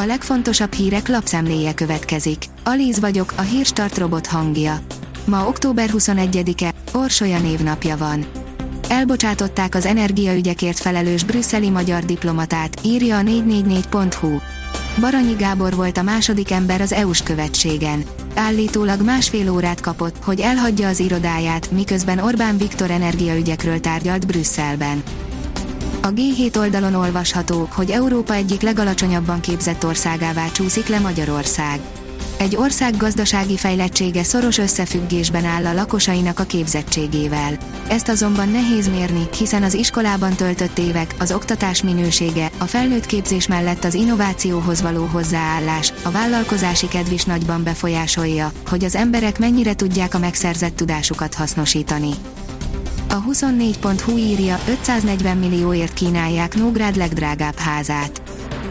A legfontosabb hírek lapszemléje következik. Alíz vagyok, a hírstart robot hangja. Ma október 21-e, Orsolya névnapja van. Elbocsátották az energiaügyekért felelős brüsszeli magyar diplomatát, írja a 444.hu. Baranyi Gábor volt a második ember az EU-s követségen. Állítólag másfél órát kapott, hogy elhagyja az irodáját, miközben Orbán Viktor energiaügyekről tárgyalt Brüsszelben. A G7 oldalon olvasható, hogy Európa egyik legalacsonyabban képzett országává csúszik le Magyarország. Egy ország gazdasági fejlettsége szoros összefüggésben áll a lakosainak a képzettségével. Ezt azonban nehéz mérni, hiszen az iskolában töltött évek, az oktatás minősége, a felnőtt képzés mellett az innovációhoz való hozzáállás, a vállalkozási kedv is nagyban befolyásolja, hogy az emberek mennyire tudják a megszerzett tudásukat hasznosítani. A 24.hu írja 540 millióért kínálják Nógrád legdrágább házát.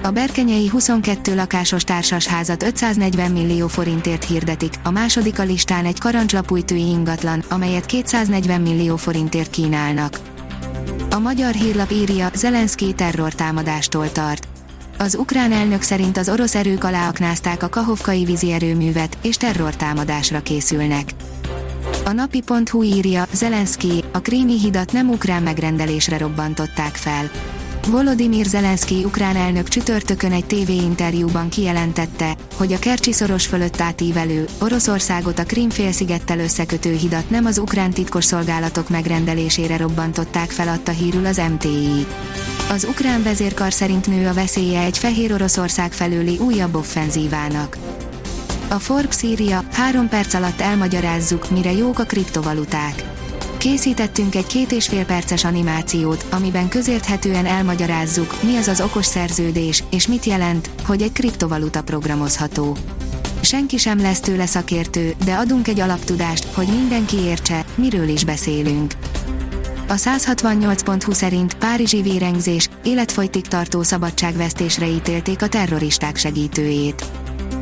A Berkenyei 22 lakásos társasházat 540 millió forintért hirdetik, a második a listán egy karancslapújtői ingatlan, amelyet 240 millió forintért kínálnak. A magyar hírlap írja, Zelenszky terrortámadástól tart. Az ukrán elnök szerint az orosz erők aláaknázták a kahovkai vízi erőművet, és terrortámadásra készülnek. A napi.hu írja, Zelenszky, a krími hidat nem ukrán megrendelésre robbantották fel. Volodymyr Zelenszky ukrán elnök csütörtökön egy tévéinterjúban kijelentette, hogy a Kercsi szoros fölött átívelő, Oroszországot a Krím-félszigettel összekötő hidat nem az ukrán titkosszolgálatok megrendelésére robbantották fel adta hírül az MTI. Az ukrán vezérkar szerint nő a veszélye egy fehér Oroszország felőli újabb offenzívának. A Forbes írja, három perc alatt elmagyarázzuk, mire jók a kriptovaluták. Készítettünk egy két és fél perces animációt, amiben közérthetően elmagyarázzuk, mi az az okos szerződés, és mit jelent, hogy egy kriptovaluta programozható. Senki sem lesz tőle szakértő, de adunk egy alaptudást, hogy mindenki értse, miről is beszélünk. A 168.20 szerint Párizsi vérengzés, életfolytig tartó szabadságvesztésre ítélték a terroristák segítőjét.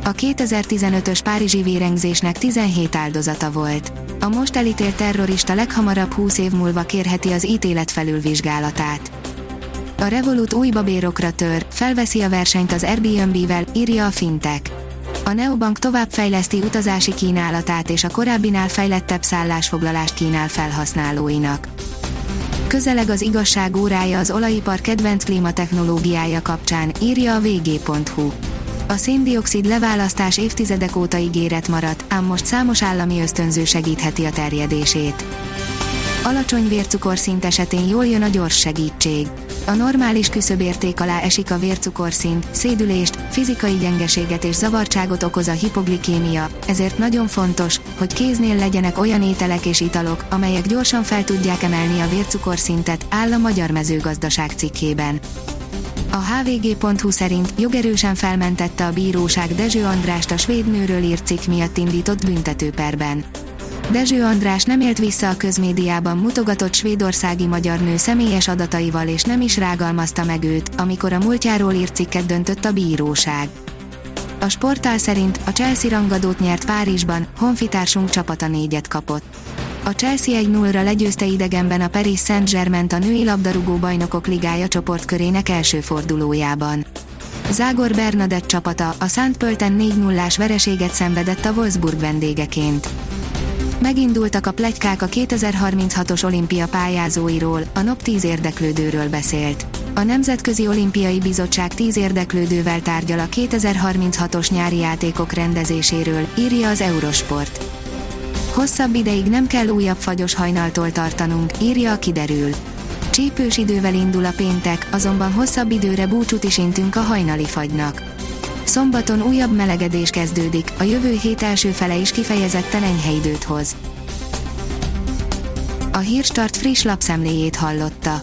A 2015-ös Párizsi vérengzésnek 17 áldozata volt. A most elítélt terrorista leghamarabb 20 év múlva kérheti az ítélet felülvizsgálatát. A Revolut új babérokra tör, felveszi a versenyt az Airbnb-vel, írja a Fintech. A Neobank továbbfejleszti utazási kínálatát és a korábbinál fejlettebb szállásfoglalást kínál felhasználóinak. Közeleg az igazság órája az olajipar kedvenc klímatechnológiája kapcsán, írja a vg.hu. A széndiokszid leválasztás évtizedek óta ígéret maradt, ám most számos állami ösztönző segítheti a terjedését. Alacsony vércukorszint esetén jól jön a gyors segítség. A normális küszöbérték alá esik a vércukorszint, szédülést, fizikai gyengeséget és zavartságot okoz a hipoglikémia, ezért nagyon fontos, hogy kéznél legyenek olyan ételek és italok, amelyek gyorsan fel tudják emelni a vércukorszintet, áll a Magyar Mezőgazdaság cikkében. A hvg.hu szerint jogerősen felmentette a bíróság Dezső Andrást a svéd nőről írt cikk miatt indított büntetőperben. Dezső András nem élt vissza a közmédiában mutogatott svédországi magyar nő személyes adataival és nem is rágalmazta meg őt, amikor a múltjáról írt cikket döntött a bíróság. A sportál szerint a Chelsea rangadót nyert Párizsban, honfitársunk csapata négyet kapott. A Chelsea 1-0-ra legyőzte idegenben a Paris Saint-Germain a női labdarúgó bajnokok ligája csoportkörének első fordulójában. Zágor Bernadett csapata a Szent Pölten 4 0 vereséget szenvedett a Wolfsburg vendégeként. Megindultak a plegykák a 2036-os olimpia pályázóiról, a NOP 10 érdeklődőről beszélt. A Nemzetközi Olimpiai Bizottság 10 érdeklődővel tárgyal a 2036-os nyári játékok rendezéséről, írja az Eurosport. Hosszabb ideig nem kell újabb fagyos hajnaltól tartanunk, írja a kiderül. Csípős idővel indul a péntek, azonban hosszabb időre búcsút is intünk a hajnali fagynak. Szombaton újabb melegedés kezdődik, a jövő hét első fele is kifejezetten enyhe időt hoz. A Hírstart friss lapszemléjét hallotta.